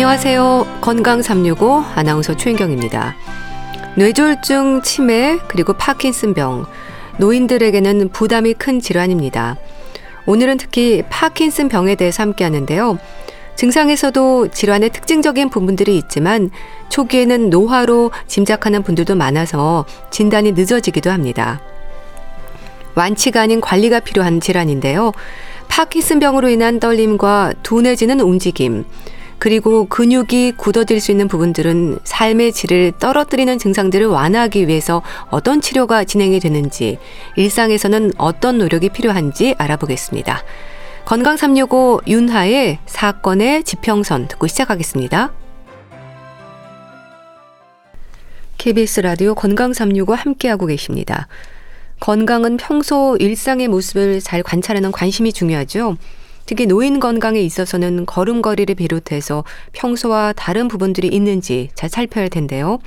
안녕하세요. 건강 365 아나운서 최인경입니다. 뇌졸중, 치매, 그리고 파킨슨병. 노인들에게는 부담이 큰 질환입니다. 오늘은 특히 파킨슨 병에 대해서 함께 하는데요. 증상에서도 질환의 특징적인 부분들이 있지만 초기에는 노화로 짐작하는 분들도 많아서 진단이 늦어지기도 합니다. 완치가 아닌 관리가 필요한 질환인데요. 파킨슨병으로 인한 떨림과 둔해지는 움직임, 그리고 근육이 굳어질 수 있는 부분들은 삶의 질을 떨어뜨리는 증상들을 완화하기 위해서 어떤 치료가 진행이 되는지, 일상에서는 어떤 노력이 필요한지 알아보겠습니다. 건강 365 윤하의 사건의 지평선 듣고 시작하겠습니다. KBS 라디오 건강 365 함께하고 계십니다. 건강은 평소 일상의 모습을 잘 관찰하는 관심이 중요하죠. 특히 노인 건강에 있어서는 걸음걸이를 비롯해서 평소와 다른 부분들이 있는지 잘 살펴야 할 텐데요.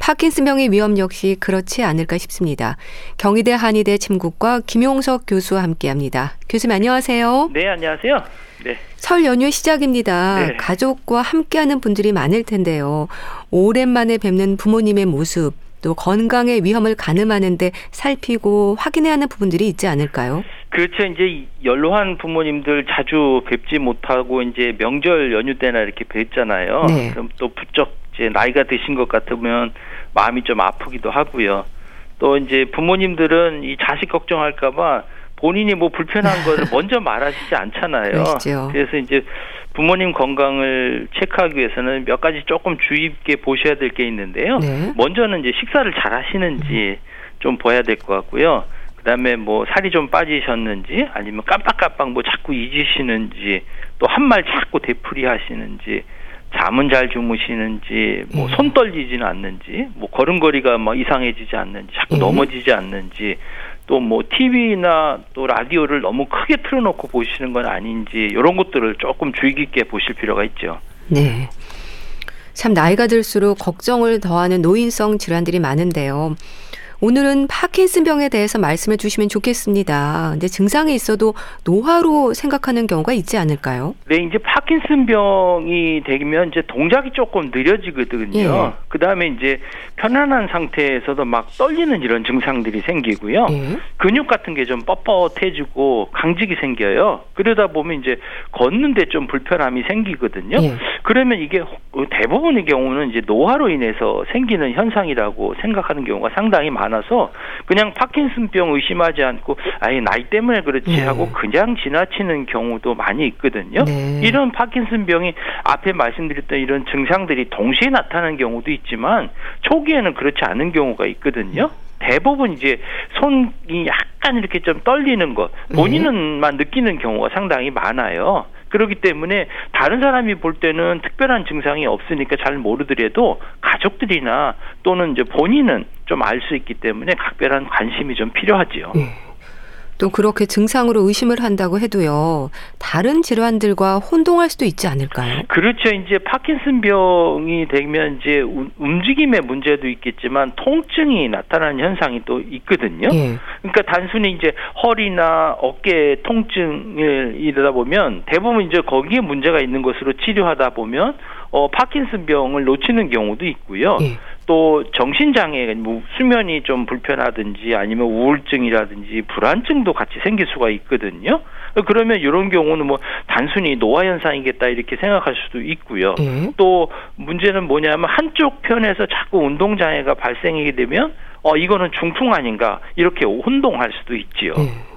파킨슨병의 위험 역시 그렇지 않을까 싶습니다. 경희대 한의대 침구과 김용석 교수와 함께합니다. 교수님 안녕하세요. 네, 안녕하세요. 네. 설 연휴 시작입니다. 네. 가족과 함께하는 분들이 많을 텐데요. 오랜만에 뵙는 부모님의 모습 또 건강의 위험을 가늠하는데 살피고 확인해야 하는 부분들이 있지 않을까요? 그렇죠. 이제 연로한 부모님들 자주 뵙지 못하고 이제 명절 연휴 때나 이렇게 뵙잖아요. 네. 그럼 또 부쩍 이제 나이가 드신 것 같으면 마음이 좀 아프기도 하고요. 또 이제 부모님들은 이 자식 걱정할까봐 본인이 뭐 불편한 거를 먼저 말하시지 않잖아요. 그렇죠. 그래서 이제 부모님 건강을 체크하기 위해서는 몇 가지 조금 주의 깊게 보셔야 될 게 있는데요. 네. 먼저는 이제 식사를 잘 하시는지 좀 봐야 될 것 같고요. 그다음에 뭐 살이 좀 빠지셨는지 아니면 깜빡깜빡 뭐 자꾸 잊으시는지 또 한 말 자꾸 되풀이 하시는지 잠은 잘 주무시는지 뭐손 예. 떨리지는 않는지 뭐 걸음걸이가 뭐 이상해지지 않는지 자꾸 예. 넘어지지 않는지 또 뭐 TV나 또 라디오를 너무 크게 틀어놓고 보시는 건 아닌지 이런 것들을 조금 주의 깊게 보실 필요가 있죠. 네. 참 나이가 들수록 걱정을 더하는 노인성 질환들이 많은데요. 오늘은 파킨슨병에 대해서 말씀해 주시면 좋겠습니다. 근데 증상이 있어도 노화로 생각하는 경우가 있지 않을까요? 네, 이제 파킨슨병이 되면 이제 동작이 조금 느려지거든요. 예. 그 다음에 이제 편안한 상태에서도 막 떨리는 이런 증상들이 생기고요. 예. 근육 같은 게 좀 뻣뻣해지고 강직이 생겨요. 그러다 보면 이제 걷는데 좀 불편함이 생기거든요. 예. 그러면 이게 대부분의 경우는 이제 노화로 인해서 생기는 현상이라고 생각하는 경우가 상당히 많아요. 많아서 그냥 파킨슨병 의심하지 않고 아예 나이 때문에 그렇지 네. 하고 그냥 지나치는 경우도 많이 있거든요. 네. 이런 파킨슨병이 앞에 말씀드렸던 이런 증상들이 동시에 나타나는 경우도 있지만 초기에는 그렇지 않은 경우가 있거든요. 대부분 이제 손이 약간 이렇게 좀 떨리는 것 본인은만 느끼는 경우가 상당히 많아요. 그렇기 때문에 다른 사람이 볼 때는 특별한 증상이 없으니까 잘 모르더라도 가족들이나 또는 이제 본인은 좀 알 수 있기 때문에 각별한 관심이 좀 필요하지요. 네. 또 그렇게 증상으로 의심을 한다고 해도요, 다른 질환들과 혼동할 수도 있지 않을까요? 그렇죠. 이제 파킨슨병이 되면 이제 움직임의 문제도 있겠지만 통증이 나타나는 현상이 또 있거든요. 예. 그러니까 단순히 이제 허리나 어깨 통증을 이러다 보면 대부분 이제 거기에 문제가 있는 것으로 치료하다 보면 어, 파킨슨병을 놓치는 경우도 있고요. 예. 또 정신장애, 뭐 수면이 좀 불편하든지 아니면 우울증이라든지 불안증도 같이 생길 수가 있거든요. 그러면 이런 경우는 뭐 단순히 노화 현상이겠다 이렇게 생각할 수도 있고요. 예. 또 문제는 뭐냐면 한쪽 편에서 자꾸 운동 장애가 발생하게 되면 어 이거는 중풍 아닌가 이렇게 혼동할 수도 있지요. 예.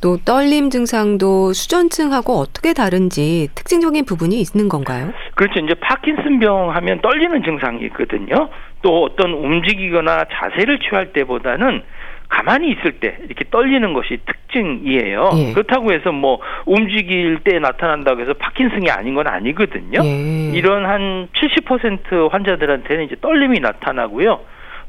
또 떨림 증상도 수전증하고 어떻게 다른지 특징적인 부분이 있는 건가요? 그렇죠. 이제 파킨슨병 하면 떨리는 증상이 있거든요. 또 어떤 움직이거나 자세를 취할 때보다는 가만히 있을 때 이렇게 떨리는 것이 특징이에요. 예. 그렇다고 해서 뭐 움직일 때 나타난다고 해서 파킨슨이 아닌 건 아니거든요. 예. 이런 한 70% 환자들한테는 이제 떨림이 나타나고요.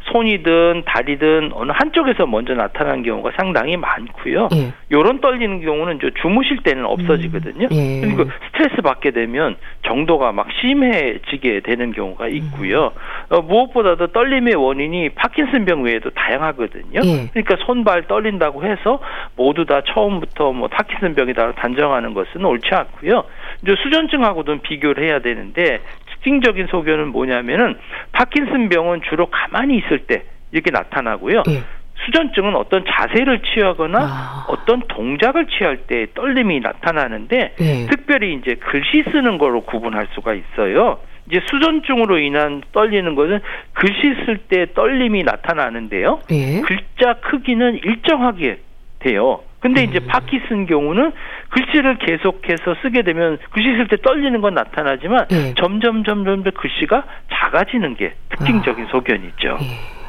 손이든 다리든 어느 한쪽에서 먼저 나타나는 경우가 상당히 많고요. 예. 요런 떨리는 경우는 이제 주무실 때는 없어지거든요. 음. 예. 그리고 스트레스 받게 되면 정도가 막 심해지게 되는 경우가 있고요. 어, 무엇보다도 떨림의 원인이 파킨슨병 외에도 다양하거든요. 예. 그러니까 손발 떨린다고 해서 모두 다 처음부터 뭐 파킨슨병이다 단정하는 것은 옳지 않고요. 이제 수전증하고도 비교를 해야 되는데 특징적인 소견은 뭐냐면은 파킨슨 병은 주로 가만히 있을 때 이렇게 나타나고요. 네. 수전증은 어떤 자세를 취하거나 아. 어떤 동작을 취할 때 떨림이 나타나는데 네. 특별히 이제 글씨 쓰는 거로 구분할 수가 있어요. 이제 수전증으로 인한 떨리는 것은 글씨 쓸 때 떨림이 나타나는데요. 네. 글자 크기는 일정하게 돼요. 근데 이제 음. 파키슨 경우는 글씨를 계속해서 쓰게 되면 글씨 쓸 때 떨리는 건 나타나지만 네. 점점 점점 글씨가 작아지는 게 특징적인 아. 소견이죠. 네.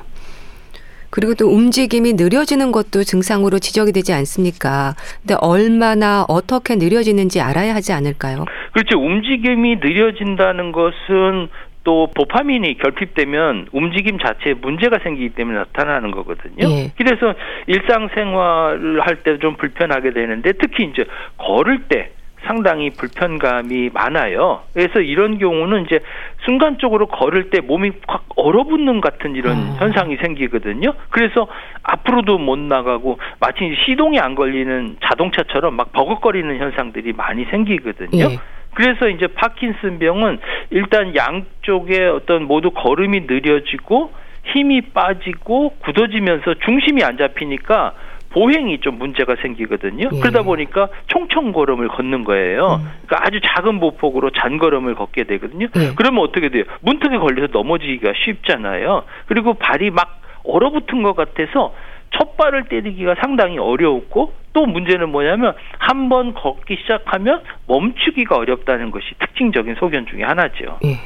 그리고 또 움직임이 느려지는 것도 증상으로 지적이 되지 않습니까? 근데 얼마나 어떻게 느려지는지 알아야 하지 않을까요? 그렇죠. 움직임이 느려진다는 것은 또 도파민이 결핍되면 움직임 자체에 문제가 생기기 때문에 나타나는 거거든요. 예. 그래서 일상생활을 할 때 좀 불편하게 되는데 특히 이제 걸을 때 상당히 불편감이 많아요. 그래서 이런 경우는 이제 순간적으로 걸을 때 몸이 확 얼어붙는 같은 이런 어. 현상이 생기거든요. 그래서 앞으로도 못 나가고 마치 시동이 안 걸리는 자동차처럼 막 버벅거리는 현상들이 많이 생기거든요. 예. 그래서 이제 파킨슨병은 일단 양쪽에 어떤 모두 걸음이 느려지고 힘이 빠지고 굳어지면서 중심이 안 잡히니까 보행이 좀 문제가 생기거든요. 예. 그러다 보니까 총총 걸음을 걷는 거예요. 음. 그러니까 아주 작은 보폭으로 잔걸음을 걷게 되거든요. 예. 그러면 어떻게 돼요? 문턱에 걸려서 넘어지기가 쉽잖아요. 그리고 발이 막 얼어붙은 것 같아서 첫 발을 때리기가 상당히 어려웠고 또 문제는 뭐냐면 한 번 걷기 시작하면 멈추기가 어렵다는 것이 특징적인 소견 중의 하나죠. 예.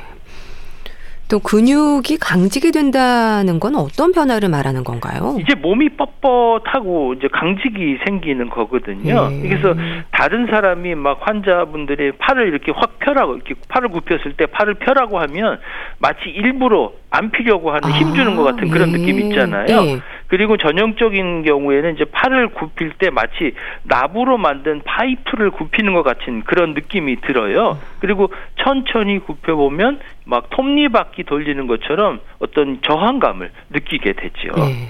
또 근육이 강직이 된다는 건 어떤 변화를 말하는 건가요? 이제 몸이 뻣뻣하고 이제 강직이 생기는 거거든요. 예. 그래서 다른 사람이 막 환자분들의 팔을 이렇게 확 펴라고 이렇게 팔을 굽혔을 때 팔을 펴라고 하면 마치 일부러 안 피려고 하는 힘 주는 것 같은 그런 예. 느낌 있잖아요. 예. 그리고 전형적인 경우에는 이제 팔을 굽힐 때 마치 나부로 만든 파이프를 굽히는 것 같은 그런 느낌이 들어요. 그리고 천천히 굽혀 보면 막 톱니바퀴 돌리는 것처럼 어떤 저항감을 느끼게 되죠. 네.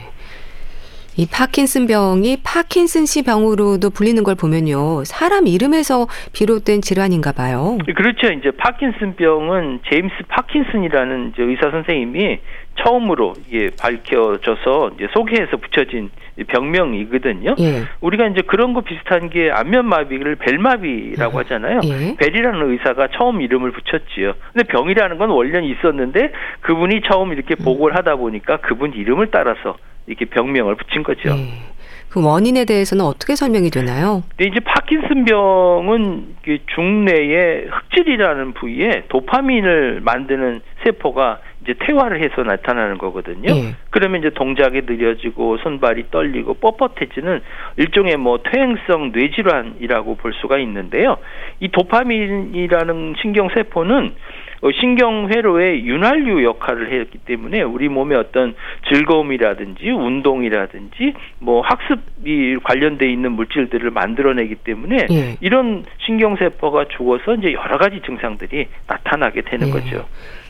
이 파킨슨 병이 파킨슨 씨 병으로도 불리는 걸 보면요. 사람 이름에서 비롯된 질환인가 봐요. 그렇죠. 이제 파킨슨 병은 제임스 파킨슨이라는 의사 선생님이 처음으로 이게 밝혀져서 이제 소개해서 붙여진 병명이거든요. 예. 우리가 이제 그런 거 비슷한 게 안면마비를 벨마비라고 예. 하잖아요. 예. 벨이라는 의사가 처음 이름을 붙였지요. 근데 병이라는 건 원래는 있었는데 그분이 처음 이렇게 음. 보고를 하다 보니까 그분 이름을 따라서 이렇게 병명을 붙인 거죠. 예. 그 원인에 대해서는 어떻게 설명이 되나요? 네, 이제 파킨슨병은 중뇌의 흑질이라는 부위에 도파민을 만드는 세포가 이제 퇴화를 해서 나타나는 거거든요. 예. 그러면 이제 동작이 느려지고 손발이 떨리고 뻣뻣해지는 일종의 뭐 퇴행성 뇌질환이라고 볼 수가 있는데요. 이 도파민이라는 신경 세포는 어, 신경 회로의 윤활유 역할을 했기 때문에 우리 몸의 어떤 즐거움이라든지 운동이라든지 뭐 학습이 관련돼 있는 물질들을 만들어내기 때문에 예. 이런 신경 세포가 죽어서 이제 여러 가지 증상들이 나타나게 되는 예. 거죠.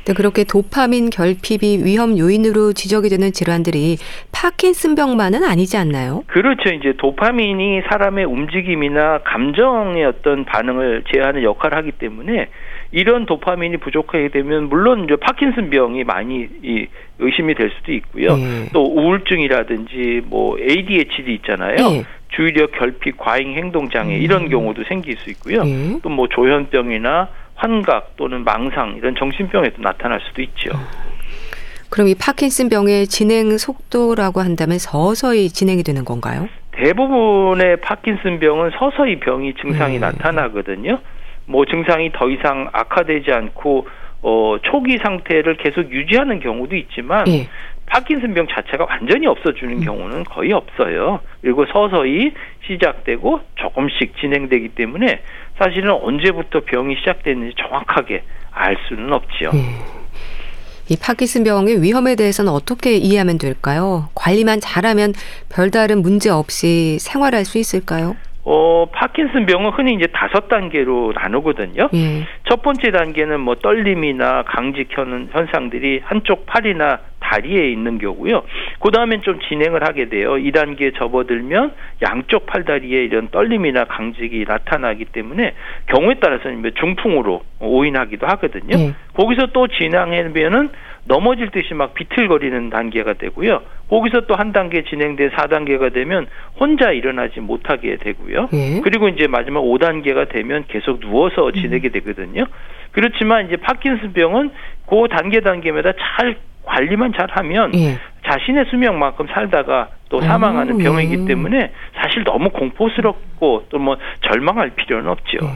네, 그렇게 도파민 결핍이 위험 요인으로 지적이 되는 질환들이 파킨슨병만은 아니지 않나요? 그렇죠. 이제 도파민이 사람의 움직임이나 감정의 어떤 반응을 제어하는 역할을 하기 때문에 이런 도파민이 부족하게 되면 물론 이제 파킨슨병이 많이 이 의심이 될 수도 있고요. 네. 또 우울증이라든지 뭐 ADHD 있잖아요. 네. 주의력 결핍, 과잉 행동 장애 음. 이런 경우도 생길 수 있고요. 네. 또뭐 조현병이나 환각 또는 망상 이런 정신병에 도 나타날 수도 있죠. 그럼 이 파킨슨 병의 진행 속도라고 한다면 서서히 진행이 되는 건가요? 대부분의 파킨슨 병은 서서히 병이 증상이 네. 나타나거든요. 뭐 증상이 더 이상 악화되지 않고 어 초기 상태를 계속 유지하는 경우도 있지만 네. 파킨슨병 자체가 완전히 없어지는 음. 경우는 거의 없어요. 그리고 서서히 시작되고 조금씩 진행되기 때문에 사실은 언제부터 병이 시작됐는지 정확하게 알 수는 없지요. 네. 이 파킨슨병의 위험에 대해서는 어떻게 이해하면 될까요? 관리만 잘하면 별다른 문제 없이 생활할 수 있을까요? 어, 파킨슨 병은 흔히 이제 다섯 단계로 나누거든요. 예. 첫 번째 단계는 뭐 떨림이나 강직 현상들이 한쪽 팔이나 다리에 있는 경우고요. 그 다음엔 좀 진행을 하게 돼요. 2단계에 접어들면 양쪽 팔다리에 이런 떨림이나 강직이 나타나기 때문에 경우에 따라서는 뭐 중풍으로 오인하기도 하거든요. 네. 거기서 또 진행하면은 넘어질 듯이 막 비틀거리는 단계가 되고요. 거기서 또 한 단계 진행돼 4단계가 되면 혼자 일어나지 못하게 되고요. 예. 그리고 이제 마지막 5단계가 되면 계속 누워서 지내게 되거든요. 그렇지만 이제 파킨슨병은 그 단계 단계마다 잘 관리만 잘하면 예. 자신의 수명만큼 살다가 또 사망하는 아, 병이기 때문에 사실 너무 공포스럽고 또 뭐 절망할 필요는 없죠. 예.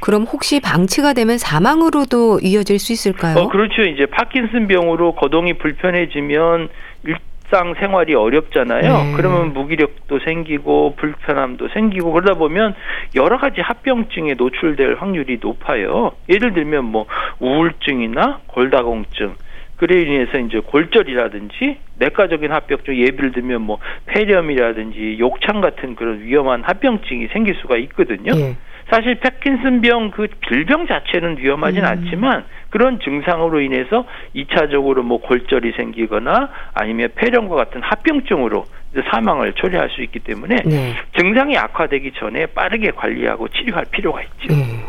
그럼 혹시 방치가 되면 사망으로도 이어질 수 있을까요? 어, 그렇죠. 이제 파킨슨병으로 거동이 불편해지면 일상 생활이 어렵잖아요. 네. 그러면 무기력도 생기고 불편함도 생기고 그러다 보면 여러 가지 합병증에 노출될 확률이 높아요. 예를 들면 뭐 우울증이나 골다공증 그래 인해서 이제 골절이라든지 내과적인 합병증 예를 들면 뭐 폐렴이라든지 욕창 같은 그런 위험한 합병증이 생길 수가 있거든요. 네. 사실 패킨슨병 그 질병 자체는 위험하진 음. 않지만 그런 증상으로 인해서 2차적으로 뭐 골절이 생기거나 아니면 폐렴과 같은 합병증으로 사망을 초래할 수 있기 때문에 네. 증상이 악화되기 전에 빠르게 관리하고 치료할 필요가 있죠. 네.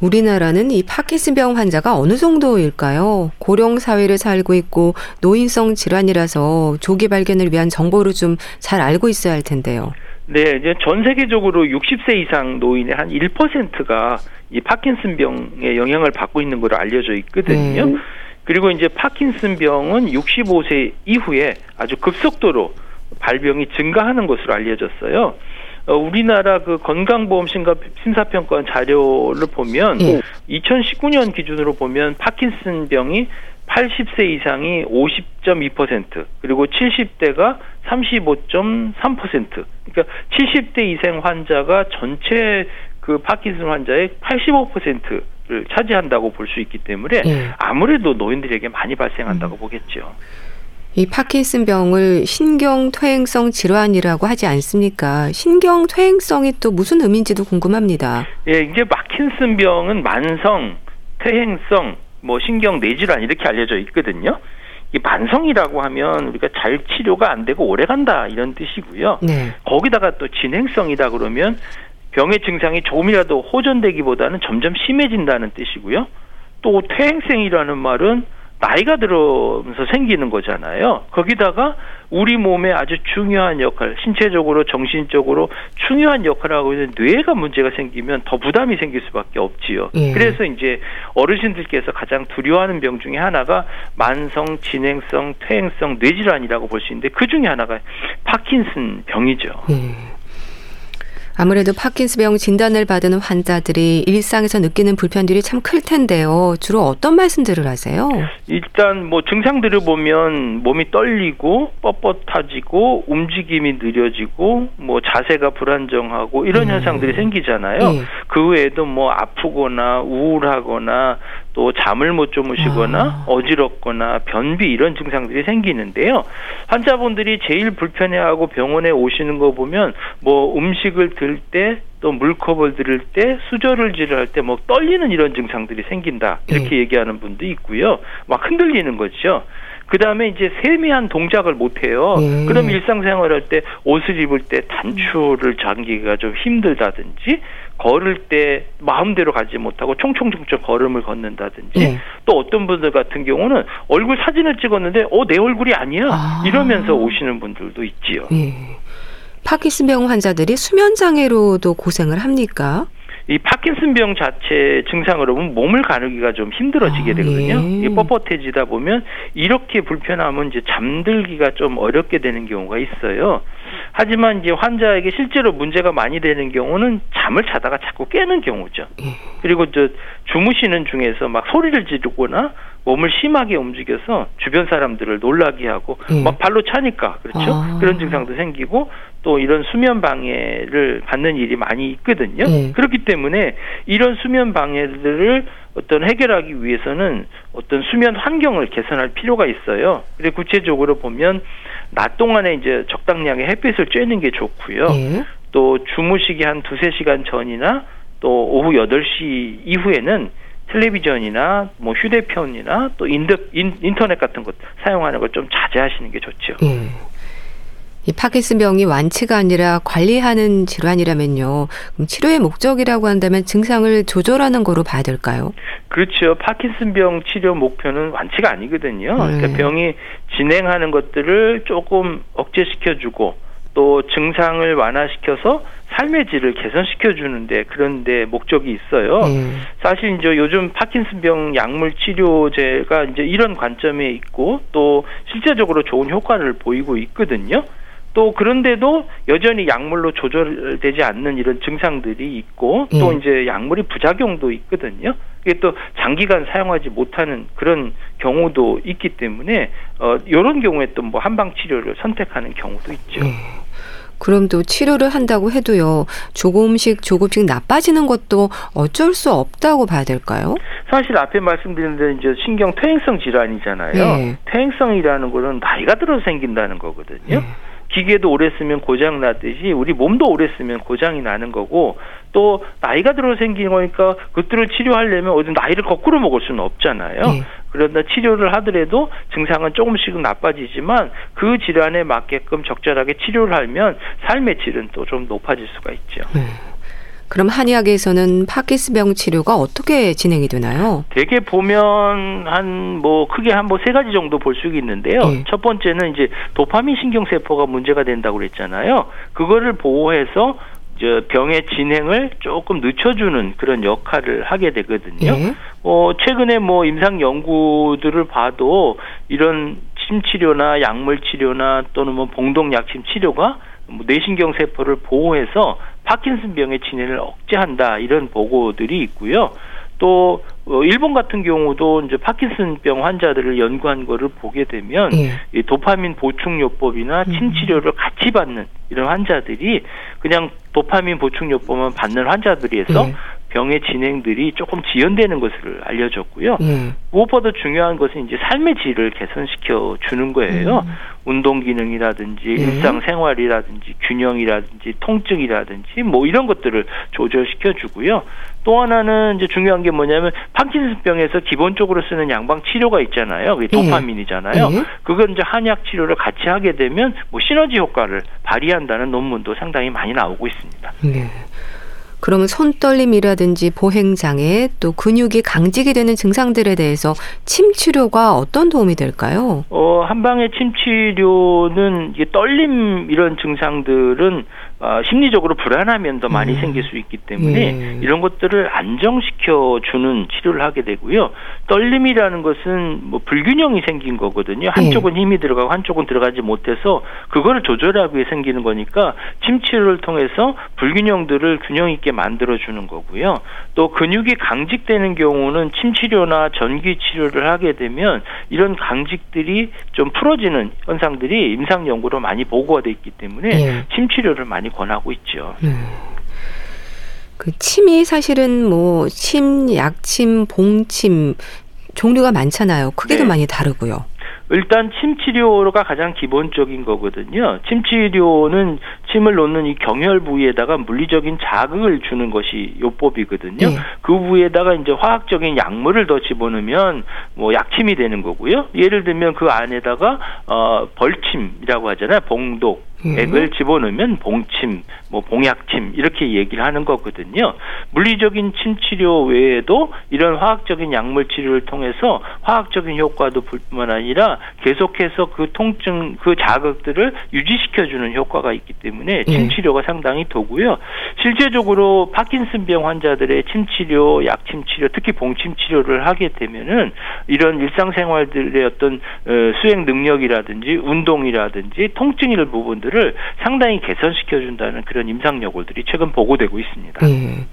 우리나라는 이 파킨슨병 환자가 어느 정도일까요? 고령 사회를 살고 있고 노인성 질환이라서 조기 발견을 위한 정보를 좀 잘 알고 있어야 할 텐데요. 네, 이제 전 세계적으로 60세 이상 노인의 한 1%가 이 파킨슨병의 영향을 받고 있는 걸로 알려져 있거든요. 네. 그리고 이제 파킨슨병은 65세 이후에 아주 급속도로 발병이 증가하는 것으로 알려졌어요. 어, 우리나라 그 건강보험 심사평가 자료를 보면 네. 2019년 기준으로 보면 파킨슨병이 80세 이상이 50.2% 그리고 70대가 35.3% 그러니까 70대 이상 환자가 전체 그 파킨슨 환자의 85%를 차지한다고 볼 수 있기 때문에 네. 아무래도 노인들에게 많이 발생한다고 음. 보겠죠. 이 파킨슨병을 신경퇴행성 질환이라고 하지 않습니까? 신경퇴행성이 또 무슨 의미인지도 궁금합니다. 예, 이제 파킨슨병은 만성, 퇴행성, 뭐 신경 뇌질환 이렇게 알려져 있거든요. 이 만성이라고 하면 우리가 잘 치료가 안 되고 오래 간다 이런 뜻이고요. 네. 거기다가 또 진행성이다 그러면 병의 증상이 조금이라도 호전되기보다는 점점 심해진다는 뜻이고요. 또 퇴행성이라는 말은 나이가 들어면서 생기는 거잖아요. 거기다가 우리 몸에 아주 중요한 역할, 신체적으로, 정신적으로 중요한 역할을 하고 있는 뇌가 문제가 생기면 더 부담이 생길 수밖에 없지요. 예. 그래서 이제 어르신들께서 가장 두려워하는 병 중에 하나가 만성, 진행성, 퇴행성 뇌질환이라고 볼 수 있는데 그 중에 하나가 파킨슨 병이죠. 예. 아무래도 파킨스병 진단을 받은 환자들이 일상에서 느끼는 불편들이 참 클 텐데요. 주로 어떤 말씀들을 하세요? 일단 뭐 증상들을 보면 몸이 떨리고 뻣뻣해지고 움직임이 느려지고 뭐 자세가 불안정하고 이런 음. 현상들이 생기잖아요. 네. 그 외에도 뭐 아프거나 우울하거나 또 잠을 못 주무시거나 아. 어지럽거나 변비 이런 증상들이 생기는데요. 환자분들이 제일 불편해하고 병원에 오시는 거 보면 뭐 음식을 들 때 또 물컵을 들을 때 수저를 지를 때뭐 떨리는 이런 증상들이 생긴다 이렇게 네. 얘기하는 분도 있고요. 막 흔들리는 거죠. 그 다음에 이제 세미한 동작을 못 해요. 네. 그럼 일상생활 할 때 옷을 입을 때 단추를 잠기기가 좀 힘들다든지 걸을 때 마음대로 가지 못하고 총총총총 걸음을 걷는다든지 네. 또 어떤 분들 같은 경우는 얼굴 사진을 찍었는데 어 내 얼굴이 아니야 아. 이러면서 오시는 분들도 있지요. 네. 파킨슨병 환자들이 수면 장애로도 고생을 합니까? 이 파킨슨병 자체 증상으로 보면 몸을 가누기가 좀 힘들어지게 아, 되거든요. 아, 예. 이 뻣뻣해지다 보면 이렇게 불편하면 이제 잠들기가 좀 어렵게 되는 경우가 있어요. 하지만 이제 환자에게 실제로 문제가 많이 되는 경우는 잠을 자다가 자꾸 깨는 경우죠. 예. 그리고 저 주무시는 중에서 막 소리를 지르거나 몸을 심하게 움직여서 주변 사람들을 놀라게 하고 예. 막 발로 차니까 그렇죠. 아. 그런 증상도 생기고 또 이런 수면 방해를 받는 일이 많이 있거든요. 예. 그렇기 때문에 이런 수면 방해들을 어떤 해결하기 위해서는 어떤 수면 환경을 개선할 필요가 있어요. 그리고 구체적으로 보면 낮 동안에 이제 적당량의 햇빛을 쬐는 게 좋고요. 예. 또 주무시기 한 두세 시간 전이나 또 오후 여덟 시 이후에는 텔레비전이나 뭐 휴대폰이나 또 인더, 인, 인터넷 같은 것 사용하는 걸 좀 자제하시는 게 좋죠. 예. 이 파킨슨병이 완치가 아니라 관리하는 질환이라면요. 그럼 치료의 목적이라고 한다면 증상을 조절하는 거로 봐야 될까요? 그렇죠. 파킨슨병 치료 목표는 완치가 아니거든요. 네. 그러니까 병이 진행하는 것들을 조금 억제시켜주고 또 증상을 완화시켜서 삶의 질을 개선시켜 주는데 그런데 목적이 있어요. 음. 사실 이제 요즘 파킨슨병 약물 치료제가 이제 이런 관점에 있고 또 실제적으로 좋은 효과를 보이고 있거든요. 또 그런데도 여전히 약물로 조절되지 않는 이런 증상들이 있고 또 음. 이제 약물이 부작용도 있거든요. 이게 또 장기간 사용하지 못하는 그런 경우도 있기 때문에 어 이런 경우에 또 뭐 한방 치료를 선택하는 경우도 있죠. 음. 그럼 또 치료를 한다고 해도요, 조금씩 조금씩 나빠지는 것도 어쩔 수 없다고 봐야 될까요? 사실 앞에 말씀드린 대로 이제 신경 퇴행성 질환이잖아요. 네. 퇴행성이라는 거는 나이가 들어 생긴다는 거거든요. 네. 기계도 오래 쓰면 고장 나듯이 우리 몸도 오래 쓰면 고장이 나는 거고 또 나이가 들어 생기는 거니까 그것들을 치료하려면 어디 나이를 거꾸로 먹을 수는 없잖아요. 네. 그러나 치료를 하더라도 증상은 조금씩은 나빠지지만 그 질환에 맞게끔 적절하게 치료를 하면 삶의 질은 또 좀 높아질 수가 있죠. 네. 그럼 한의학에서는 파키스병 치료가 어떻게 진행이 되나요? 대개 보면 한 뭐 크게 한 뭐 세 가지 정도 볼 수 있는데요. 네. 첫 번째는 이제 도파민 신경 세포가 문제가 된다고 그랬잖아요. 그거를 보호해서 저 병의 진행을 조금 늦춰주는 그런 역할을 하게 되거든요. 네. 어 최근에 뭐 임상 연구들을 봐도 이런 침 치료나 약물 치료나 또는 뭐 봉동 약침 치료가 뭐 뇌신경 세포를 보호해서 파킨슨 병의 진행을 억제한다 이런 보고들이 있고요. 또 어, 일본 같은 경우도 이제 파킨슨병 환자들을 연구한 거를 보게 되면 예. 이 도파민 보충요법이나 음. 침 치료를 같이 받는 이런 환자들이 그냥 도파민 보충요법만 받는 환자들이해서 예. 병의 진행들이 조금 지연되는 것을 알려줬고요. 예. 무엇보다 중요한 것은 이제 삶의 질을 개선시켜 주는 거예요. 음. 운동 기능이라든지 예. 일상 생활이라든지 균형이라든지 통증이라든지 뭐 이런 것들을 조절시켜 주고요. 또 하나는 이제 중요한 게 뭐냐면 파킨슨병에서 기본적으로 쓰는 양방 치료가 있잖아요. 그게 예. 도파민이잖아요. 예. 그건 이제 한약 치료를 같이 하게 되면 뭐 시너지 효과를 발휘한다는 논문도 상당히 많이 나오고 있습니다. 네. 그러면 손떨림이라든지 보행장애 또 근육이 강직이 되는 증상들에 대해서 침 치료가 어떤 도움이 될까요? 어, 한방의 침 치료는 떨림 이런 증상들은 어, 심리적으로 불안하면 더 많이 음. 생길 수 있기 때문에 예. 이런 것들을 안정시켜 주는 치료를 하게 되고요. 떨림이라는 것은 뭐 불균형이 생긴 거거든요. 한쪽은 예. 힘이 들어가고 한쪽은 들어가지 못해서 그거를 조절하기 위해 생기는 거니까 침 치료를 통해서 불균형들을 균형 있게 만들어 주는 거고요. 또 근육이 강직되는 경우는 침 치료나 전기 치료를 하게 되면 이런 강직들이 좀 풀어지는 현상들이 임상 연구로 많이 보고가 돼 있기 때문에 예. 침 치료를 많이 많이 권하고 있죠. 음. 그 침이 사실은 뭐 침, 약침, 봉침 종류가 많잖아요. 크기도 네. 많이 다르고요. 일단 침 치료가 가장 기본적인 거거든요. 침 치료는 침을 놓는 이 경혈 부위에다가 물리적인 자극을 주는 것이 요법이거든요. 네. 그 부위에다가 이제 화학적인 약물을 더 집어넣으면 뭐 약침이 되는 거고요. 예를 들면 그 안에다가 어 벌침이라고 하잖아요. 봉독, 예. 액을 집어넣으면 봉침, 뭐 봉약침 이렇게 얘기를 하는 거거든요. 물리적인 침 치료 외에도 이런 화학적인 약물 치료를 통해서 화학적인 효과도 뿐만 아니라 계속해서 그 통증, 그 자극들을 유지시켜 주는 효과가 있기 때문에 침 예. 치료가 상당히 도고요. 실제적으로 파킨슨병 환자들의 침 치료, 약침 치료, 특히 봉침 치료를 하게 되면은 이런 일상생활들의 어떤 어, 수행 능력이라든지 운동이라든지 통증 일 부분들 부분들을 상당히 개선시켜 준다는 그런 임상 여골들이 최근 보고되고 있습니다. 네.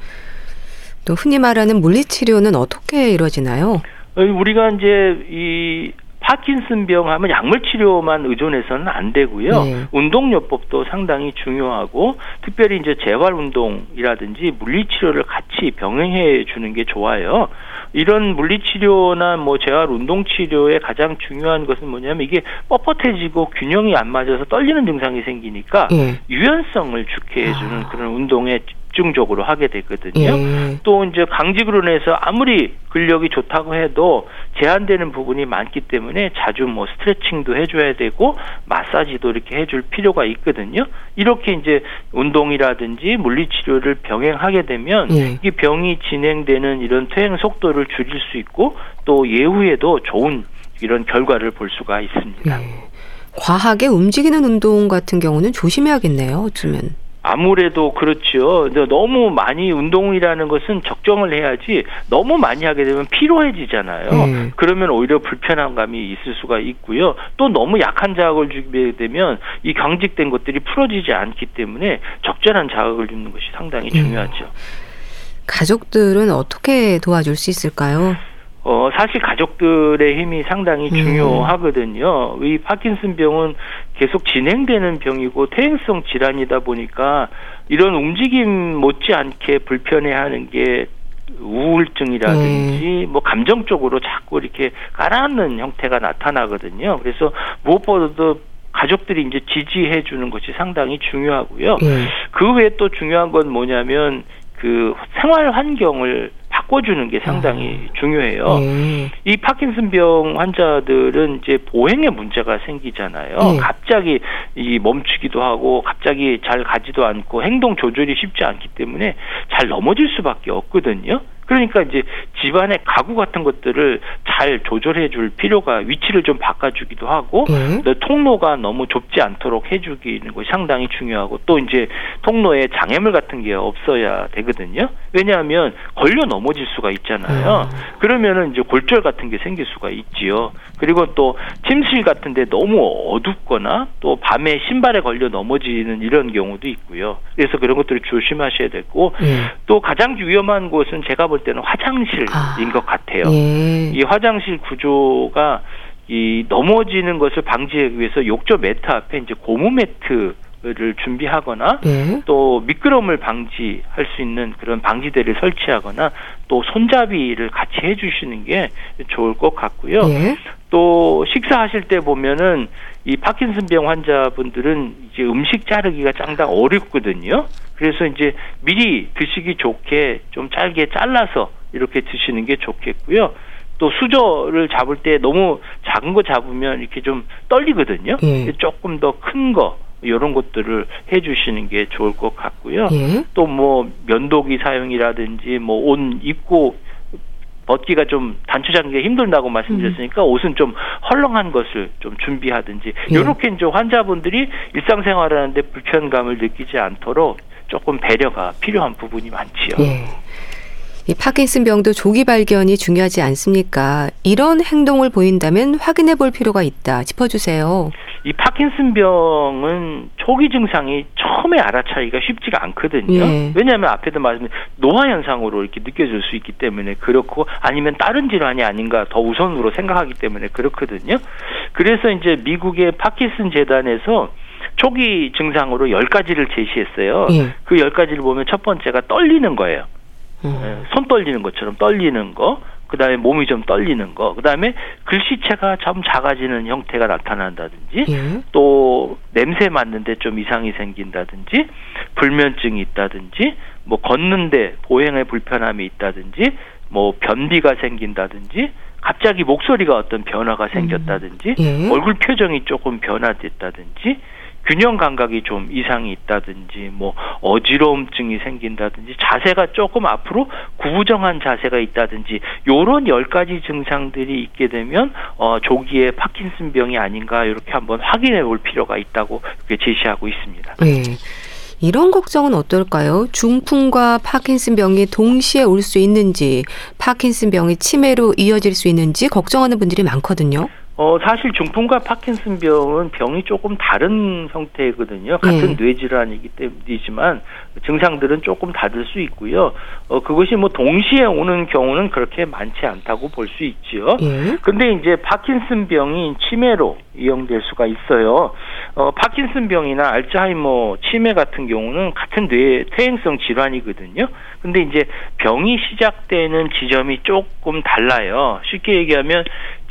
또 흔히 말하는 물리치료는 어떻게 이루어지나요? 어, 우리가 이제 이 파킨슨병 하면 약물 치료만 의존해서는 안 되고요. 네. 운동요법도 상당히 중요하고 특별히 이제 재활 운동이라든지 물리 치료를 같이 병행해 주는 게 좋아요. 이런 물리 치료나 뭐 재활 운동 치료의 가장 중요한 것은 뭐냐면 이게 뻣뻣해지고 균형이 안 맞아서 떨리는 증상이 생기니까 네. 유연성을 좋게 해 주는 아. 그런 운동에 집중적으로 하게 되거든요. 예. 또 이제 강직으로 인해서 아무리 근력이 좋다고 해도 제한되는 부분이 많기 때문에 자주 뭐 스트레칭도 해줘야 되고 마사지도 이렇게 해줄 필요가 있거든요. 이렇게 이제 운동이라든지 물리치료를 병행하게 되면 예. 이 병이 진행되는 이런 퇴행 속도를 줄일 수 있고 또 예후에도 좋은 이런 결과를 볼 수가 있습니다. 예. 과하게 움직이는 운동 같은 경우는 조심해야겠네요. 어쩌면. 아무래도 그렇죠. 너무 많이 운동이라는 것은 적정을 해야지 너무 많이 하게 되면 피로해지잖아요. 음. 그러면 오히려 불편한 감이 있을 수가 있고요. 또 너무 약한 자극을 주게 되면 이 경직된 것들이 풀어지지 않기 때문에 적절한 자극을 주는 것이 상당히 음. 중요하죠. 음. 가족들은 어떻게 도와줄 수 있을까요? 어, 사실 가족들의 힘이 상당히 음. 중요하거든요. 이 파킨슨 병은 계속 진행되는 병이고 퇴행성 질환이다 보니까 이런 움직임 못지않게 불편해하는 게 우울증이라든지 음. 뭐 감정적으로 자꾸 이렇게 가라앉는 형태가 나타나거든요. 그래서 무엇보다도 가족들이 이제 지지해 주는 것이 상당히 중요하고요. 음. 그 외에 또 중요한 건 뭐냐면 그 생활 환경을 바꿔주는 게 상당히 아. 중요해요. 음. 이 파킨슨병 환자들은 이제 보행에 문제가 생기잖아요. 음. 갑자기 이 멈추기도 하고 갑자기 잘 가지도 않고 행동 조절이 쉽지 않기 때문에 잘 넘어질 수밖에 없거든요. 그러니까 이제 집안의 가구 같은 것들을 잘 조절해 줄 필요가 위치를 좀 바꿔주기도 하고 네. 통로가 너무 좁지 않도록 해주기는 것이 상당히 중요하고 또 이제 통로에 장애물 같은 게 없어야 되거든요. 왜냐하면 걸려 넘어질 수가 있잖아요. 음. 그러면은 이제 골절 같은 게 생길 수가 있지요. 그리고 또 침실 같은데 너무 어둡거나 또 밤에 신발에 걸려 넘어지는 이런 경우도 있고요. 그래서 그런 것들을 조심하셔야 되고 음. 또 가장 위험한 곳은 제가 볼 때는 화장실인 아. 것 같아요. 예. 이 화장실 구조가 이 넘어지는 것을 방지하기 위해서 욕조 매트 앞에 이제 고무 매트 를 준비하거나 네. 또 미끄럼을 방지할 수 있는 그런 방지대를 설치하거나 또 손잡이를 같이 해주시는 게 좋을 것 같고요. 네. 또 식사하실 때 보면은 이 파킨슨병 환자분들은 이제 음식 자르기가 짱당 어렵거든요. 그래서 이제 미리 드시기 좋게 좀 짧게 잘라서 이렇게 드시는 게 좋겠고요. 또 수저를 잡을 때 너무 작은 거 잡으면 이렇게 좀 떨리거든요. 예. 조금 더 큰 거, 이런 것들을 해주시는 게 좋을 것 같고요. 예. 또뭐 면도기 사용이라든지 뭐 옷 입고 벗기가 좀 단추장기가 힘들다고 말씀드렸으니까 음. 옷은 좀 헐렁한 것을 좀 준비하든지 예. 이렇게 이제 환자분들이 일상생활하는데 불편감을 느끼지 않도록 조금 배려가 필요한 부분이 많지요. 예. 이 파킨슨 병도 조기 발견이 중요하지 않습니까? 이런 행동을 보인다면 확인해 볼 필요가 있다. 짚어주세요. 이 파킨슨 병은 초기 증상이 처음에 알아차기가 쉽지가 않거든요. 예. 왜냐하면 앞에도 말씀 노화 현상으로 이렇게 느껴질 수 있기 때문에 그렇고 아니면 다른 질환이 아닌가 더 우선으로 생각하기 때문에 그렇거든요. 그래서 이제 미국의 파킨슨 재단에서 초기 증상으로 열가지를 제시했어요. 예. 그 열가지를 보면 첫 번째가 떨리는 거예요. 음. 예, 손 떨리는 것처럼 떨리는 거, 그 다음에 몸이 좀 떨리는 거, 그 다음에 글씨체가 좀 작아지는 형태가 나타난다든지, 예. 또 냄새 맡는데 좀 이상이 생긴다든지, 불면증이 있다든지, 뭐 걷는데 보행에 불편함이 있다든지, 뭐 변비가 생긴다든지, 갑자기 목소리가 어떤 변화가 생겼다든지, 음. 예. 얼굴 표정이 조금 변화됐다든지, 균형 감각이 좀 이상이 있다든지 뭐 어지러움증이 생긴다든지 자세가 조금 앞으로 구부정한 자세가 있다든지 요런 열 가지 증상들이 있게 되면 어 조기에 파킨슨 병이 아닌가 이렇게 한번 확인해 볼 필요가 있다고 이렇게 제시하고 있습니다. 네. 이런 걱정은 어떨까요? 중풍과 파킨슨 병이 동시에 올 수 있는지, 파킨슨 병이 치매로 이어질 수 있는지 걱정하는 분들이 많거든요. 어, 사실 중풍과 파킨슨병은 병이 조금 다른 형태거든요. 같은 네. 뇌질환이기 때문이지만 증상들은 조금 다를 수 있고요. 어, 그것이 뭐 동시에 오는 경우는 그렇게 많지 않다고 볼 수 있지요. 네. 근데 이제 파킨슨병이 치매로 이용될 수가 있어요. 어, 파킨슨병이나 알츠하이머 치매 같은 경우는 같은 뇌 퇴행성 질환이거든요. 근데 이제 병이 시작되는 지점이 조금 달라요. 쉽게 얘기하면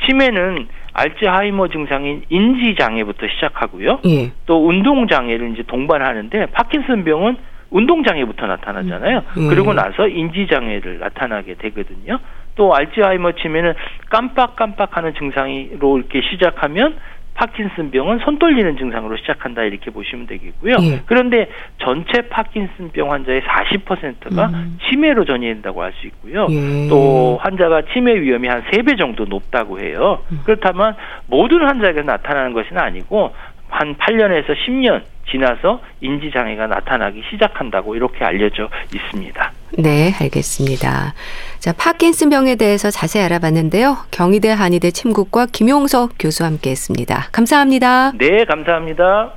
치매는 알츠하이머 증상인 인지 장애부터 시작하고요. 예. 또 운동 장애를 이제 동반하는데 파킨슨병은 운동 장애부터 나타나잖아요. 음. 그러고 나서 인지 장애를 나타나게 되거든요. 또 알츠하이머 치면은 깜빡깜빡하는 증상으로 이렇게 시작하면 파킨슨병은 손 떨리는 증상으로 시작한다 이렇게 보시면 되겠고요. 예. 그런데 전체 파킨슨병 환자의 40%가 음. 치매로 전이된다고 할 수 있고요. 예. 또 환자가 치매 위험이 한 3배 정도 높다고 해요. 음. 그렇다면 모든 환자에게 나타나는 것은 아니고 한 8년에서 10년 지나서 인지 장애가 나타나기 시작한다고 이렇게 알려져 있습니다. 네, 알겠습니다. 자, 파킨슨병에 대해서 자세히 알아봤는데요. 경희대 한의대 침구과 김용석 교수와 함께 했습니다. 감사합니다. 네, 감사합니다.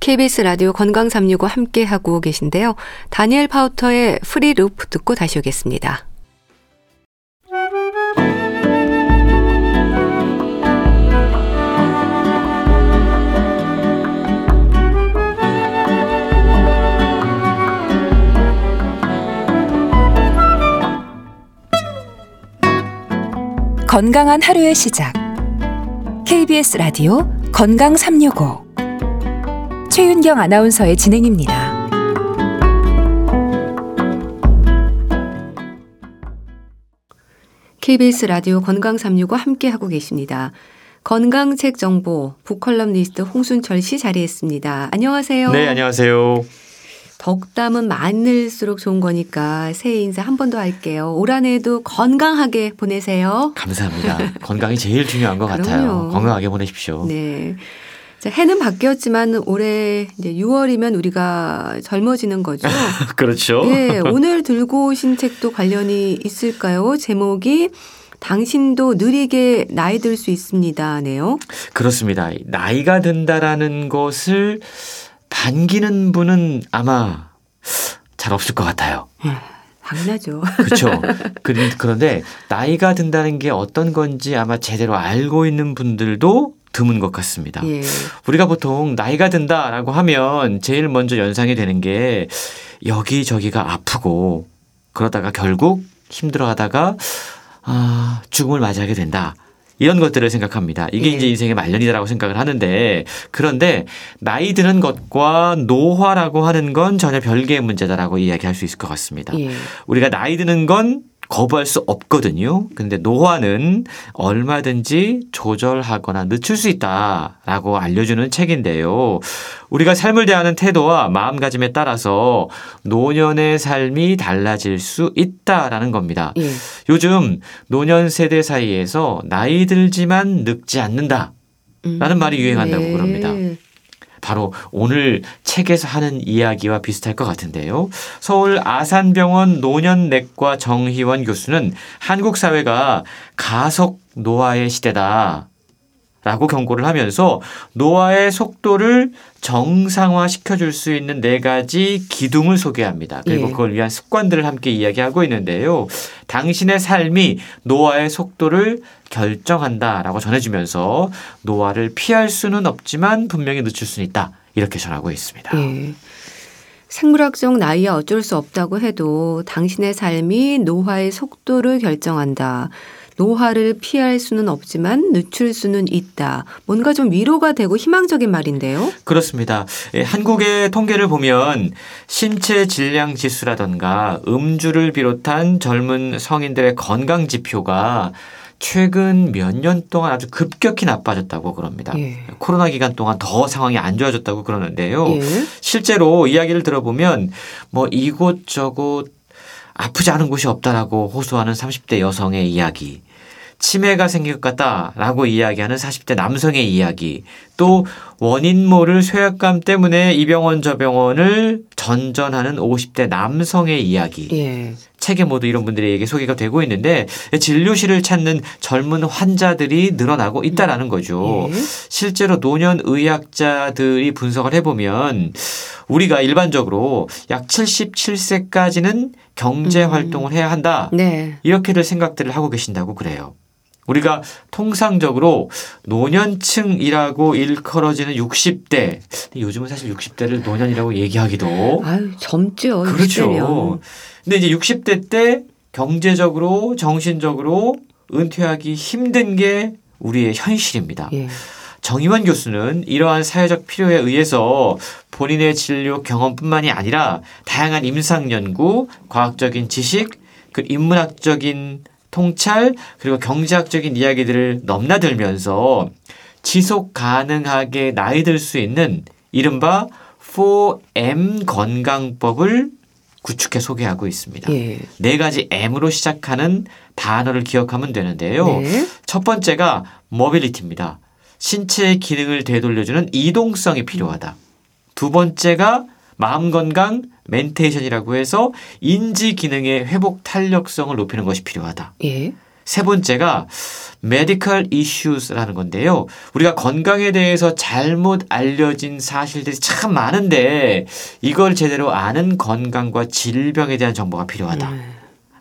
KBS 라디오 건강 365 함께 하고 계신데요. 다니엘 파우터의 Free Loop 듣고 다시 오겠습니다. 건강한 하루의 시작. KBS 라디오 건강 365. 최윤경 아나운서의 진행입니다. KBS 라디오 건강 365 함께 하고 계십니다. 건강책 정보 북컬럼니스트 홍순철 씨 자리했습니다. 안녕하세요. 네, 안녕하세요. 덕담은 많을수록 좋은 거니까 새해 인사 한 번 더 할게요. 올 한 해도 건강하게 보내세요. 감사합니다. 건강이 제일 중요한 것 같아요. 건강하게 보내십시오. 네. 자, 해는 바뀌었지만 올해 이제 6월이면 우리가 젊어지는 거죠. 그렇죠. 네, 오늘 들고 오신 책도 관련이 있을까요? 제목이 당신도 느리게 나이 들 수 있습니다.네요. 그렇습니다. 나이가 든다라는 것을 반기는 분은 아마 잘 없을 것 같아요. 예, 당연하죠. 그렇죠. 그런데 나이가 든다는 게 어떤 건지 아마 제대로 알고 있는 분들도 드문 것 같습니다. 예. 우리가 보통 나이가 든다라고 하면 제일 먼저 연상이 되는 게 여기저기가 아프고 그러다가 결국 힘들어 하다가 아, 죽음을 맞이하게 된다. 이런 것들을 생각합니다. 이게 예. 이제 인생의 말년이라고 생각을 하는데 그런데 나이 드는 것과 노화라고 하는 건 전혀 별개의 문제다라고 이야기할 수 있을 것 같습니다. 예. 우리가 나이 드는 건 거부할 수 없거든요. 근데 노화는 얼마든지 조절하거나 늦출 수 있다라고 알려주는 책인데요. 우리가 삶을 대하는 태도와 마음가짐에 따라서 노년의 삶이 달라질 수 있다라는 겁니다. 예. 요즘 노년 세대 사이에서 나이 들지만 늙지 않는다. 라는 음, 말이 유행한다고 네. 그럽니다. 바로 오늘 책에서 하는 이야기와 비슷할 것 같은데요. 서울 아산병원 노년내과 정희원 교수는 한국 사회가 가속 노화의 시대다. 라고 경고를 하면서 노화의 속도를 정상화 시켜줄 수 있는 네 가지 기둥을 소개합니다. 그리고 예. 그걸 위한 습관들을 함께 이야기하고 있는데요. 당신의 삶이 노화의 속도를 결정한다라고 전해주면서 노화를 피할 수는 없지만 분명히 늦출 수는 있다. 이렇게 전하고 있습니다. 예. 생물학적 나이야 어쩔 수 없다고 해도 당신의 삶이 노화의 속도를 결정한다. 노화를 피할 수는 없지만 늦출 수는 있다. 뭔가 좀 위로가 되고 희망적인 말인데요. 그렇습니다. 예, 한국의 통계를 보면 신체 질량 지수라던가 음주를 비롯한 젊은 성인들의 건강 지표가 최근 몇 년 동안 아주 급격히 나빠졌다고 그럽니다. 예. 코로나 기간 동안 더 상황이 안 좋아졌다고 그러는데요. 예. 실제로 이야기를 들어보면 뭐 이곳저곳 아프지 않은 곳이 없다라고 호소하는 30대 여성의 이야기. 치매가 생길 것 같다라고 이야기하는 40대 남성의 이야기, 또 원인 모를 쇠약감 때문에 이 병원 저 병원을 전전하는 50대 남성의 이야기. 예. 책에 모두 이런 분들에게 소개가 되고 있는데 진료실을 찾는 젊은 환자들이 늘어나고 있다라는 거죠. 예. 실제로 노년 의학자들이 분석을 해보면 우리가 일반적으로 약 77세까지는 경제 음. 활동을 해야 한다. 네. 이렇게들 생각들을 하고 계신다고 그래요. 우리가 통상적으로 노년층이라고 일컬어지는 60대. 요즘은 사실 60대를 노년이라고 얘기하기도. 아유, 젊죠. 그렇죠. 60대면. 근데 이제 60대 때 경제적으로, 정신적으로 은퇴하기 힘든 게 우리의 현실입니다. 예. 정의원 교수는 이러한 사회적 필요에 의해서 본인의 진료 경험뿐만이 아니라 다양한 임상 연구, 과학적인 지식, 그 인문학적인 통찰 그리고 경제학적인 이야기들을 넘나들면서 지속 가능하게 나이 들 수 있는 이른바 4M 건강법을 구축해 소개하고 있습니다. 예. 네 가지 M으로 시작하는 단어를 기억하면 되는데요. 네. 첫 번째가 모빌리티입니다. 신체의 기능을 되돌려주는 이동성이 필요하다. 두 번째가 마음 건강 멘테이션이라고 해서 인지 기능의 회복 탄력성을 높이는 것이 필요하다. 예. 세 번째가 medical issues라는 건데요. 우리가 건강에 대해서 잘못 알려진 사실들이 참 많은데 이걸 제대로 아는 건강과 질병에 대한 정보가 필요하다. 음.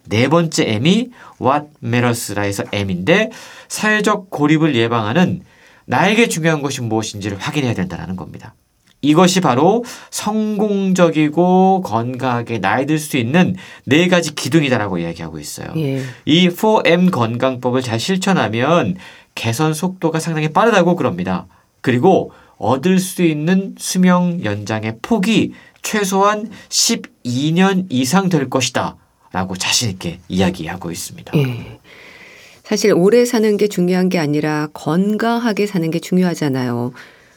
네 번째 M이 what matters라 해서 M인데 사회적 고립을 예방하는 나에게 중요한 것이 무엇인지를 확인해야 된다는 겁니다. 이것이 바로 성공적이고 건강하게 나이 들 수 있는 네 가지 기둥이다라고 이야기하고 있어요. 예. 이 4M 건강법을 잘 실천하면 개선 속도가 상당히 빠르다고 그럽니다. 그리고 얻을 수 있는 수명 연장의 폭이 최소한 12년 이상 될 것이다. 라고 자신있게 이야기하고 있습니다. 예. 사실 오래 사는 게 중요한 게 아니라 건강하게 사는 게 중요하잖아요.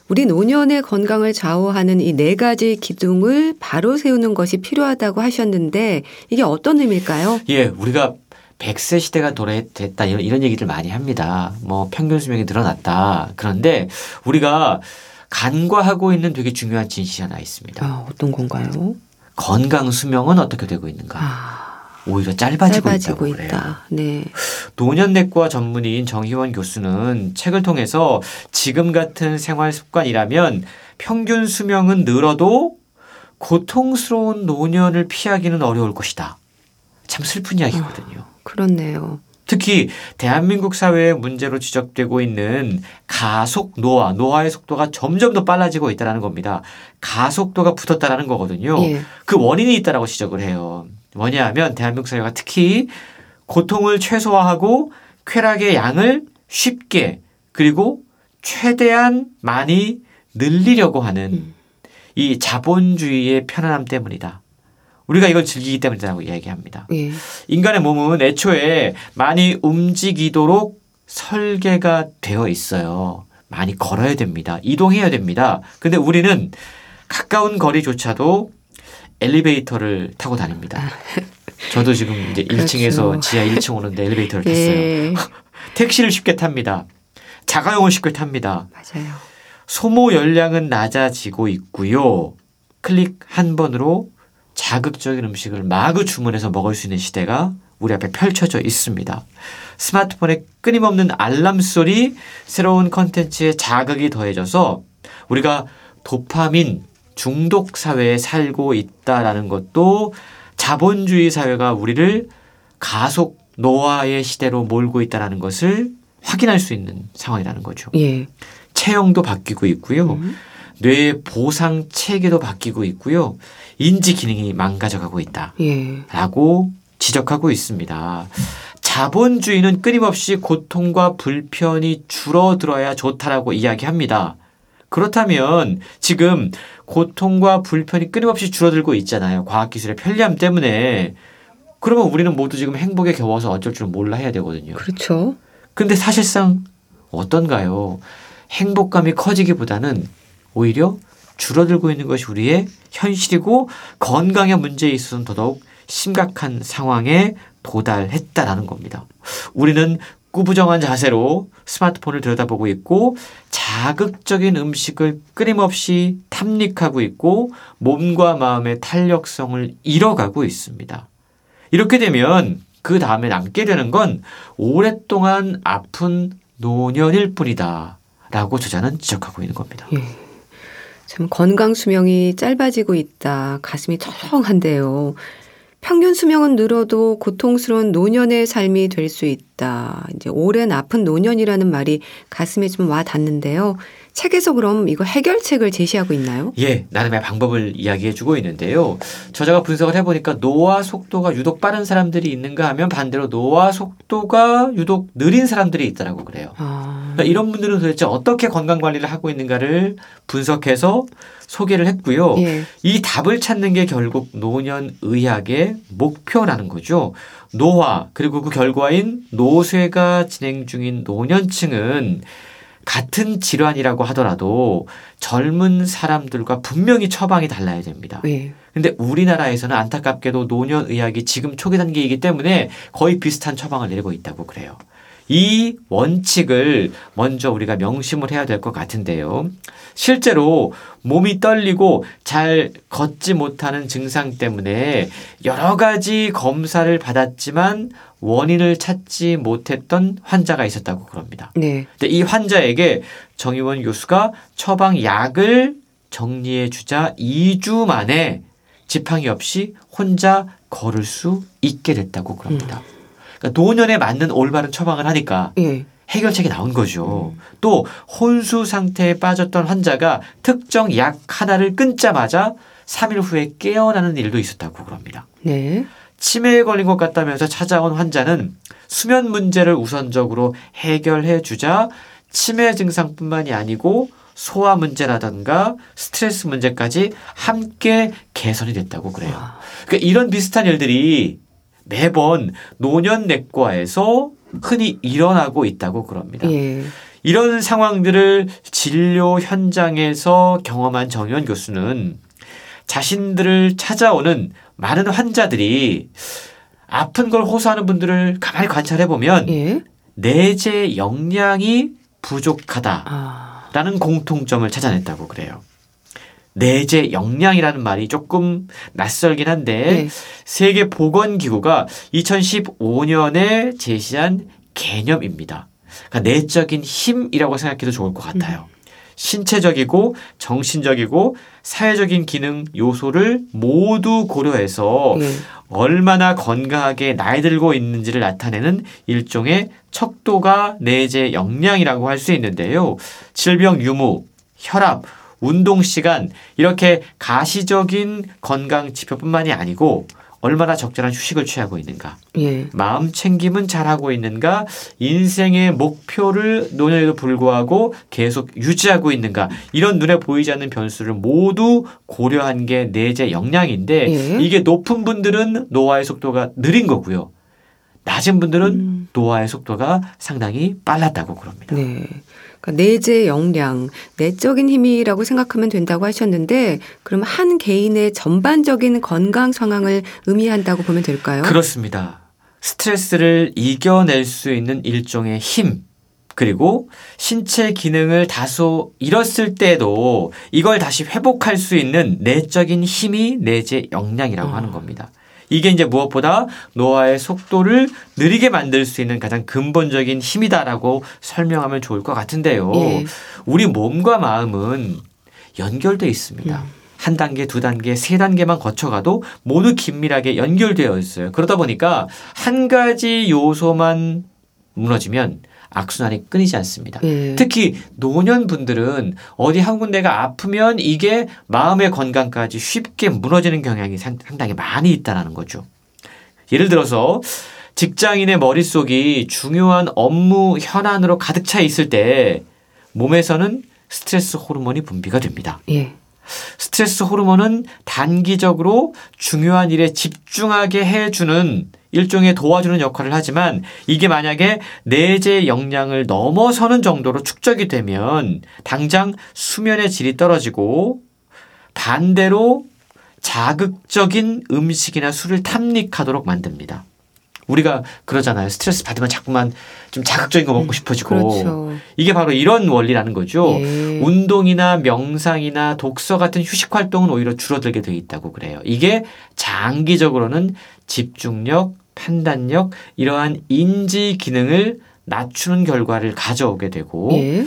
우리 노년의 건강을 좌우하는 이 네 가지 기둥을 바로 세우는 것이 필요하다고 하셨는데 이게 어떤 의미일까요? 예, 우리가 100세 시대가 도래됐다 이런, 이런 얘기를 많이 합니다. 뭐 평균 수명이 늘어났다. 그런데 우리가 간과하고 있는 되게 중요한 진실이 하나 있습니다. 아, 어떤 건가요? 건강 수명은 어떻게 되고 있는가? 아. 오히려 짧아지고, 짧아지고 있다고 있다. 네. 노년내과 전문의인 정희원 교수는 책을 통해서 지금 같은 생활 습관이라면 평균 수명은 늘어도 고통스러운 노년을 피하기는 어려울 것이다. 참 슬픈 이야기거든요. 어, 그렇네요. 특히 대한민국 사회의 문제로 지적되고 있는 가속 노화, 노화의 속도가 점점 더 빨라지고 있다는 겁니다. 가속도가 붙었다라는 거거든요. 예. 그 원인이 있다라고 지적을 해요. 뭐냐 하면 대한민국 사회가 특히 고통을 최소화하고 쾌락의 양을 쉽게 그리고 최대한 많이 늘리려고 하는 음. 이 자본주의의 편안함 때문이다. 우리가 이걸 즐기기 때문이라고 이야기합니다. 예. 인간의 몸은 애초에 많이 움직이도록 설계가 되어 있어요. 많이 걸어야 됩니다. 이동해야 됩니다. 근데 우리는 가까운 거리조차도 엘리베이터를 타고 다닙니다. 아. 저도 지금 이제 그렇죠. 1층에서 지하 1층 오는데 엘리베이터를 탔어요. 예. 택시를 쉽게 탑니다. 자가용을 쉽게 탑니다. 맞아요. 소모 열량은 낮아지고 있고요. 클릭 한 번으로 자극적인 음식을 마구 주문해서 먹을 수 있는 시대가 우리 앞에 펼쳐져 있습니다. 스마트폰의 끊임없는 알람 소리, 새로운 컨텐츠의 자극이 더해져서 우리가 도파민 중독 사회에 살고 있다라는 것도 자본주의 사회가 우리를 가속 노화의 시대로 몰고 있다라는 것을 확인할 수 있는 상황이라는 거죠. 예. 체형도 바뀌고 있고요. 음. 뇌의 보상 체계도 바뀌고 있고요. 인지 기능이 망가져가고 있다. 예. 라고 지적하고 있습니다. 자본주의는 끊임없이 고통과 불편이 줄어들어야 좋다라고 이야기합니다. 그렇다면 지금 고통과 불편이 끊임없이 줄어들고 있잖아요. 과학기술의 편리함 때문에. 그러면 우리는 모두 지금 행복에 겨워서 어쩔 줄 몰라 해야 되거든요. 그렇죠. 근데 사실상 어떤가요? 행복감이 커지기보다는 오히려 줄어들고 있는 것이 우리의 현실이고 건강의 문제에 있어서는 더더욱 심각한 상황에 도달했다라는 겁니다. 우리는 꾸부정한 자세로 스마트폰을 들여다보고 있고 자극적인 음식을 끊임없이 탐닉하고 있고 몸과 마음의 탄력성을 잃어가고 있습니다. 이렇게 되면 그 다음에 남게 되는 건 오랫동안 아픈 노년일 뿐이다. 라고 저자는 지적하고 있는 겁니다. 예. 참 건강 수명이 짧아지고 있다. 가슴이 철렁한데요. 평균 수명은 늘어도 고통스러운 노년의 삶이 될 수 있다. 이제 오랜 아픈 노년이라는 말이 가슴에 좀 와 닿는데요. 책에서 그럼 이거 해결책을 제시하고 있나요? 예, 나름의 방법을 이야기해주고 있는데요. 저자가 분석을 해보니까 노화 속도가 유독 빠른 사람들이 있는가 하면 반대로 노화 속도가 유독 느린 사람들이 있다라고 그래요. 아. 그러니까 이런 분들은 도대체 어떻게 건강 관리를 하고 있는가를 분석해서 소개를 했고요. 예. 이 답을 찾는 게 결국 노년 의학의 목표라는 거죠. 노화 그리고 그 결과인 노쇠가 진행 중인 노년층은 같은 질환이라고 하더라도 젊은 사람들과 분명히 처방이 달라야 됩니다. 네. 근데 우리나라에서는 안타깝게도 노년 의학이 지금 초기 단계이기 때문에 거의 비슷한 처방을 내리고 있다고 그래요. 이 원칙을 먼저 우리가 명심을 해야 될 것 같은데요. 실제로 몸이 떨리고 잘 걷지 못하는 증상 때문에 여러 가지 검사를 받았지만 원인을 찾지 못했던 환자가 있었다고 그럽니다. 네. 근데 이 환자에게 정의원 교수가 처방 약을 정리해 주자 2주 만에 지팡이 없이 혼자 걸을 수 있게 됐다고 그럽니다. 음. 그러니까 노년에 맞는 올바른 처방을 하니까 예. 해결책이 나온 거죠. 음. 또 혼수 상태에 빠졌던 환자가 특정 약 하나를 끊자마자 3일 후에 깨어나는 일도 있었다고 그럽니다. 네. 치매에 걸린 것 같다면서 찾아온 환자는 수면 문제를 우선적으로 해결해 주자 치매 증상뿐만이 아니고 소화 문제라든가 스트레스 문제까지 함께 개선이 됐다고 그래요. 그러니까 이런 비슷한 일들이 매번 노년내과에서 흔히 일어나고 있다고 그럽니다. 예. 이런 상황들을 진료 현장에서 경험한 정현 교수는 자신들을 찾아오는 많은 환자들이 아픈 걸 호소하는 분들을 가만히 관찰해 보면 예? 내재 역량이 부족하다라는 아. 공통점을 찾아냈다고 그래요. 내재 역량이라는 말이 조금 낯설긴 한데 네. 세계 보건 기구가 2015년에 제시한 개념입니다. 그러니까 내적인 힘이라고 생각해도 좋을 것 같아요. 음. 신체적이고 정신적이고 사회적인 기능 요소를 모두 고려해서 네. 얼마나 건강하게 나이 들고 있는지를 나타내는 일종의 척도가 내재 역량이라고 할 수 있는데요. 질병 유무, 혈압, 운동 시간 이렇게 가시적인 건강 지표뿐만이 아니고 얼마나 적절한 휴식을 취하고 있는가, 예. 마음 챙김은 잘하고 있는가, 인생의 목표를 노년에도 불구하고 계속 유지하고 있는가 이런 눈에 보이지 않는 변수를 모두 고려한 게 내재 역량인데 예. 이게 높은 분들은 노화의 속도가 느린 거고요. 낮은 분들은 음. 노화의 속도가 상당히 빨랐다고 그럽니다. 네. 그러니까 내재 역량, 내적인 힘이라고 생각하면 된다고 하셨는데 그럼 한 개인의 전반적인 건강 상황을 의미한다고 보면 될까요? 그렇습니다. 스트레스를 이겨낼 수 있는 일종의 힘, 그리고 신체 기능을 다소 잃었을 때도 이걸 다시 회복할 수 있는 내적인 힘이 내재 역량이라고 어. 하는 겁니다. 이게 이제 무엇보다 노화의 속도를 느리게 만들 수 있는 가장 근본적인 힘이다라고 설명하면 좋을 것 같은데요. 예. 우리 몸과 마음은 연결돼 있습니다. 음. 한 단계, 두 단계, 세 단계만 거쳐가도 모두 긴밀하게 연결되어 있어요. 그러다 보니까 한 가지 요소만 무너지면 악순환이 끊이지 않습니다. 네. 특히 노년분들은 어디 한 군데가 아프면 이게 마음의 건강까지 쉽게 무너지는 경향이 상당히 많이 있다는 거죠. 예를 들어서 직장인의 머릿속이 중요한 업무 현안으로 가득 차 있을 때 몸에서는 스트레스 호르몬이 분비가 됩니다. 예. 스트레스 호르몬은 단기적으로 중요한 일에 집중하게 해주는 일종의 도와주는 역할을 하지만 이게 만약에 내재 역량을 넘어서는 정도로 축적이 되면 당장 수면의 질이 떨어지고 반대로 자극적인 음식이나 술을 탐닉하도록 만듭니다. 우리가 그러잖아요. 스트레스 받으면 자꾸만 좀 자극적인 거 먹고 음, 싶어지고. 그렇죠. 이게 바로 이런 원리라는 거죠. 예. 운동이나 명상이나 독서 같은 휴식 활동은 오히려 줄어들게 돼 있다고 그래요. 이게 장기적으로는 집중력, 판단력, 이러한 인지 기능을 낮추는 결과를 가져오게 되고 예.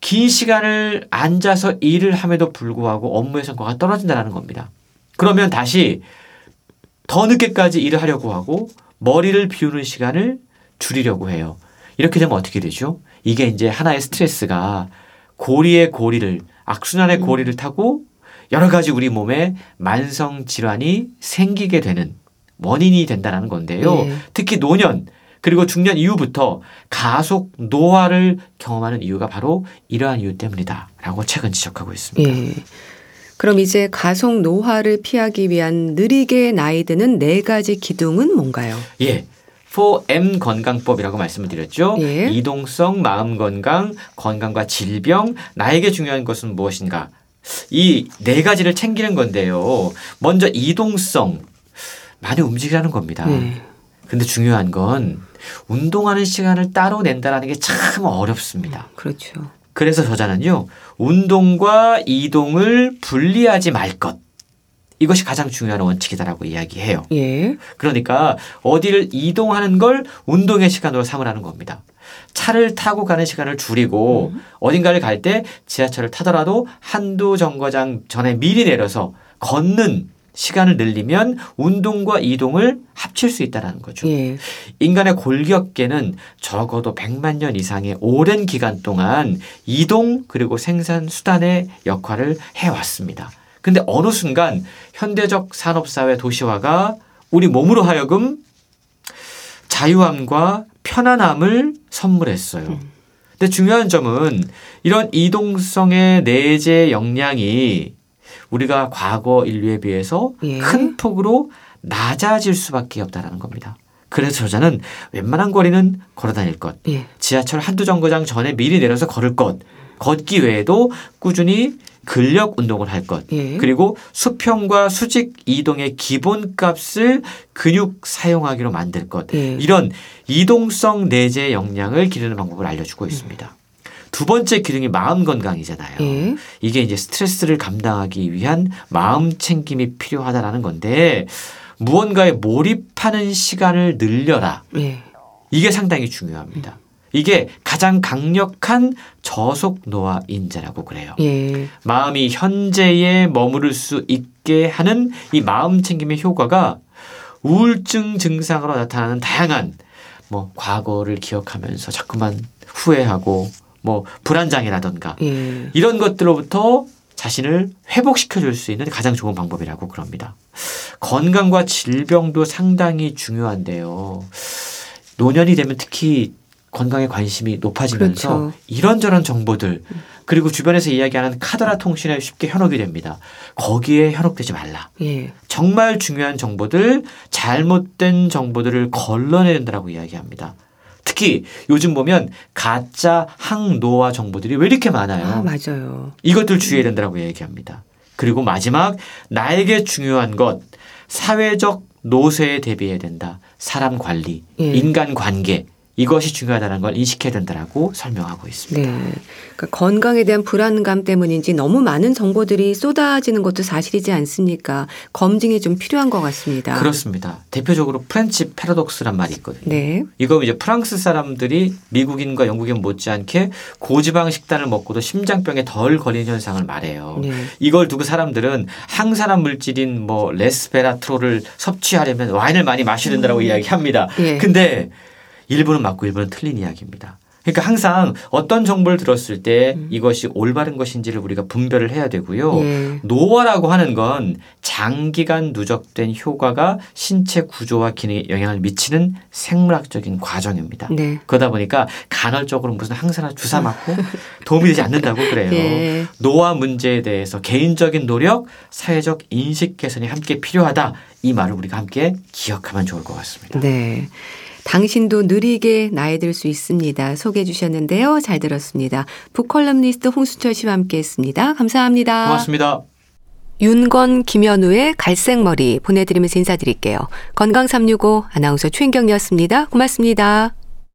긴 시간을 앉아서 일을 함에도 불구하고 업무의 성과가 떨어진다는 겁니다. 그러면 다시 더 늦게까지 일을 하려고 하고 머리를 비우는 시간을 줄이려고 해요. 이렇게 되면 어떻게 되죠? 이게 이제 하나의 스트레스가 고리의 고리를 악순환의 음. 고리를 타고 여러 가지 우리 몸에 만성 질환이 생기게 되는 원인이 된다는 건데요. 네. 특히 노년 그리고 중년 이후부터 가속 노화를 경험하는 이유가 바로 이러한 이유 때문이다라고 최근 지적하고 있습니다. 네. 그럼 이제 가속 노화를 피하기 위한 느리게 나이 드는 네 가지 기둥은 뭔가요? 예. 4M 건강법이라고 말씀을 드렸죠. 예. 이동성, 마음 건강, 건강과 질병, 나에게 중요한 것은 무엇인가? 이 네 가지를 챙기는 건데요. 먼저 이동성, 많이 움직이라는 겁니다. 네. 근데 중요한 건 운동하는 시간을 따로 낸다라는 게 참 어렵습니다. 그렇죠. 그래서 저자는요, 운동과 이동을 분리하지 말 것. 이것이 가장 중요한 원칙이다라고 이야기해요. 예. 그러니까 어디를 이동하는 걸 운동의 시간으로 삼으라는 겁니다. 차를 타고 가는 시간을 줄이고 음. 어딘가를 갈 때 지하철을 타더라도 한두 정거장 전에 미리 내려서 걷는 시간을 늘리면 운동과 이동을 합칠 수 있다는 거죠. 예. 인간의 골격계는 적어도 100만 년 이상의 오랜 기간 동안 이동 그리고 생산 수단의 역할을 해왔습니다. 근데 어느 순간 현대적 산업사회 도시화가 우리 몸으로 하여금 자유함과 편안함을 선물했어요. 음. 근데 중요한 점은 이런 이동성의 내재 역량이 우리가 과거 인류에 비해서 예. 큰 폭으로 낮아질 수밖에 없다라는 겁니다. 그래서 저자는 웬만한 거리는 걸어 다닐 것, 예. 지하철 한두 정거장 전에 미리 내려서 걸을 것, 걷기 외에도 꾸준히 근력 운동을 할 것, 예. 그리고 수평과 수직 이동의 기본 값을 근육 사용하기로 만들 것, 예. 이런 이동성 내재 역량을 기르는 방법을 알려주고 있습니다. 두 번째 기능이 마음 건강이잖아요. 예. 이게 이제 스트레스를 감당하기 위한 마음 챙김이 필요하다라는 건데 무언가에 몰입하는 시간을 늘려라. 예. 이게 상당히 중요합니다. 이게 가장 강력한 저속 노화 인자라고 그래요. 예. 마음이 현재에 머무를 수 있게 하는 이 마음 챙김의 효과가 우울증 증상으로 나타나는 다양한 뭐 과거를 기억하면서 자꾸만 후회하고 뭐 불안장애라던가 예. 이런 것들로부터 자신을 회복시켜 줄 수 있는 가장 좋은 방법이라고 그럽니다. 건강과 질병도 상당히 중요한데요. 노년이 되면 특히 건강에 관심이 높아지면서 그렇죠. 이런저런 정보들 그리고 주변에서 이야기하는 카더라 통신에 쉽게 현혹이 됩니다. 거기에 현혹되지 말라. 예. 정말 중요한 정보들, 잘못된 정보들을 걸러내야 된다고 이야기합니다. 특히 요즘 보면 가짜 항노화 정보들이 왜 이렇게 많아요? 아, 맞아요. 이것들 주의해야 된다고 얘기합니다. 그리고 마지막 나에게 중요한 것 사회적 노쇠에 대비해야 된다. 사람 관리, 예. 인간 관계 이것이 중요하다는 걸 인식해야 된다라고 설명하고 있습니다. 네. 그러니까 건강에 대한 불안감 때문인지 너무 많은 정보들이 쏟아지는 것도 사실이지 않습니까? 검증이 좀 필요한 것 같습니다. 그렇습니다. 대표적으로 French paradox란 말이 있거든요. 네. 이거 이제 프랑스 사람들이 미국인과 영국인 못지않게 고지방 식단을 먹고도 심장병에 덜 걸리는 현상을 말해요. 네. 이걸 두고 사람들은 항산화 물질인 뭐 resveratrol을 섭취하려면 와인을 많이 마셔야 된다고 음. 이야기합니다. 네. 근데 일부는 맞고 일부는 틀린 이야기입니다. 그러니까 항상 어떤 정보를 들었을 때 음. 이것이 올바른 것인지를 우리가 분별을 해야 되고요. 예. 노화라고 하는 건 장기간 누적된 효과가 신체 구조와 기능에 영향을 미치는 생물학적인 과정입니다. 네. 그러다 보니까 간헐적으로 무슨 항산화 주사 맞고 도움이 되지 않는다고 그래요. 예. 노화 문제에 대해서 개인적인 노력, 사회적 인식 개선이 함께 필요하다. 이 말을 우리가 함께 기억하면 좋을 것 같습니다. 네. 당신도 느리게 나이 들 수 있습니다. 소개해 주셨는데요. 잘 들었습니다. 북컬럼니스트 홍수철 씨와 함께 했습니다. 감사합니다. 고맙습니다. 윤건, 김현우의 갈색머리 보내드리면서 인사드릴게요. 건강365 아나운서 최인경이었습니다. 고맙습니다.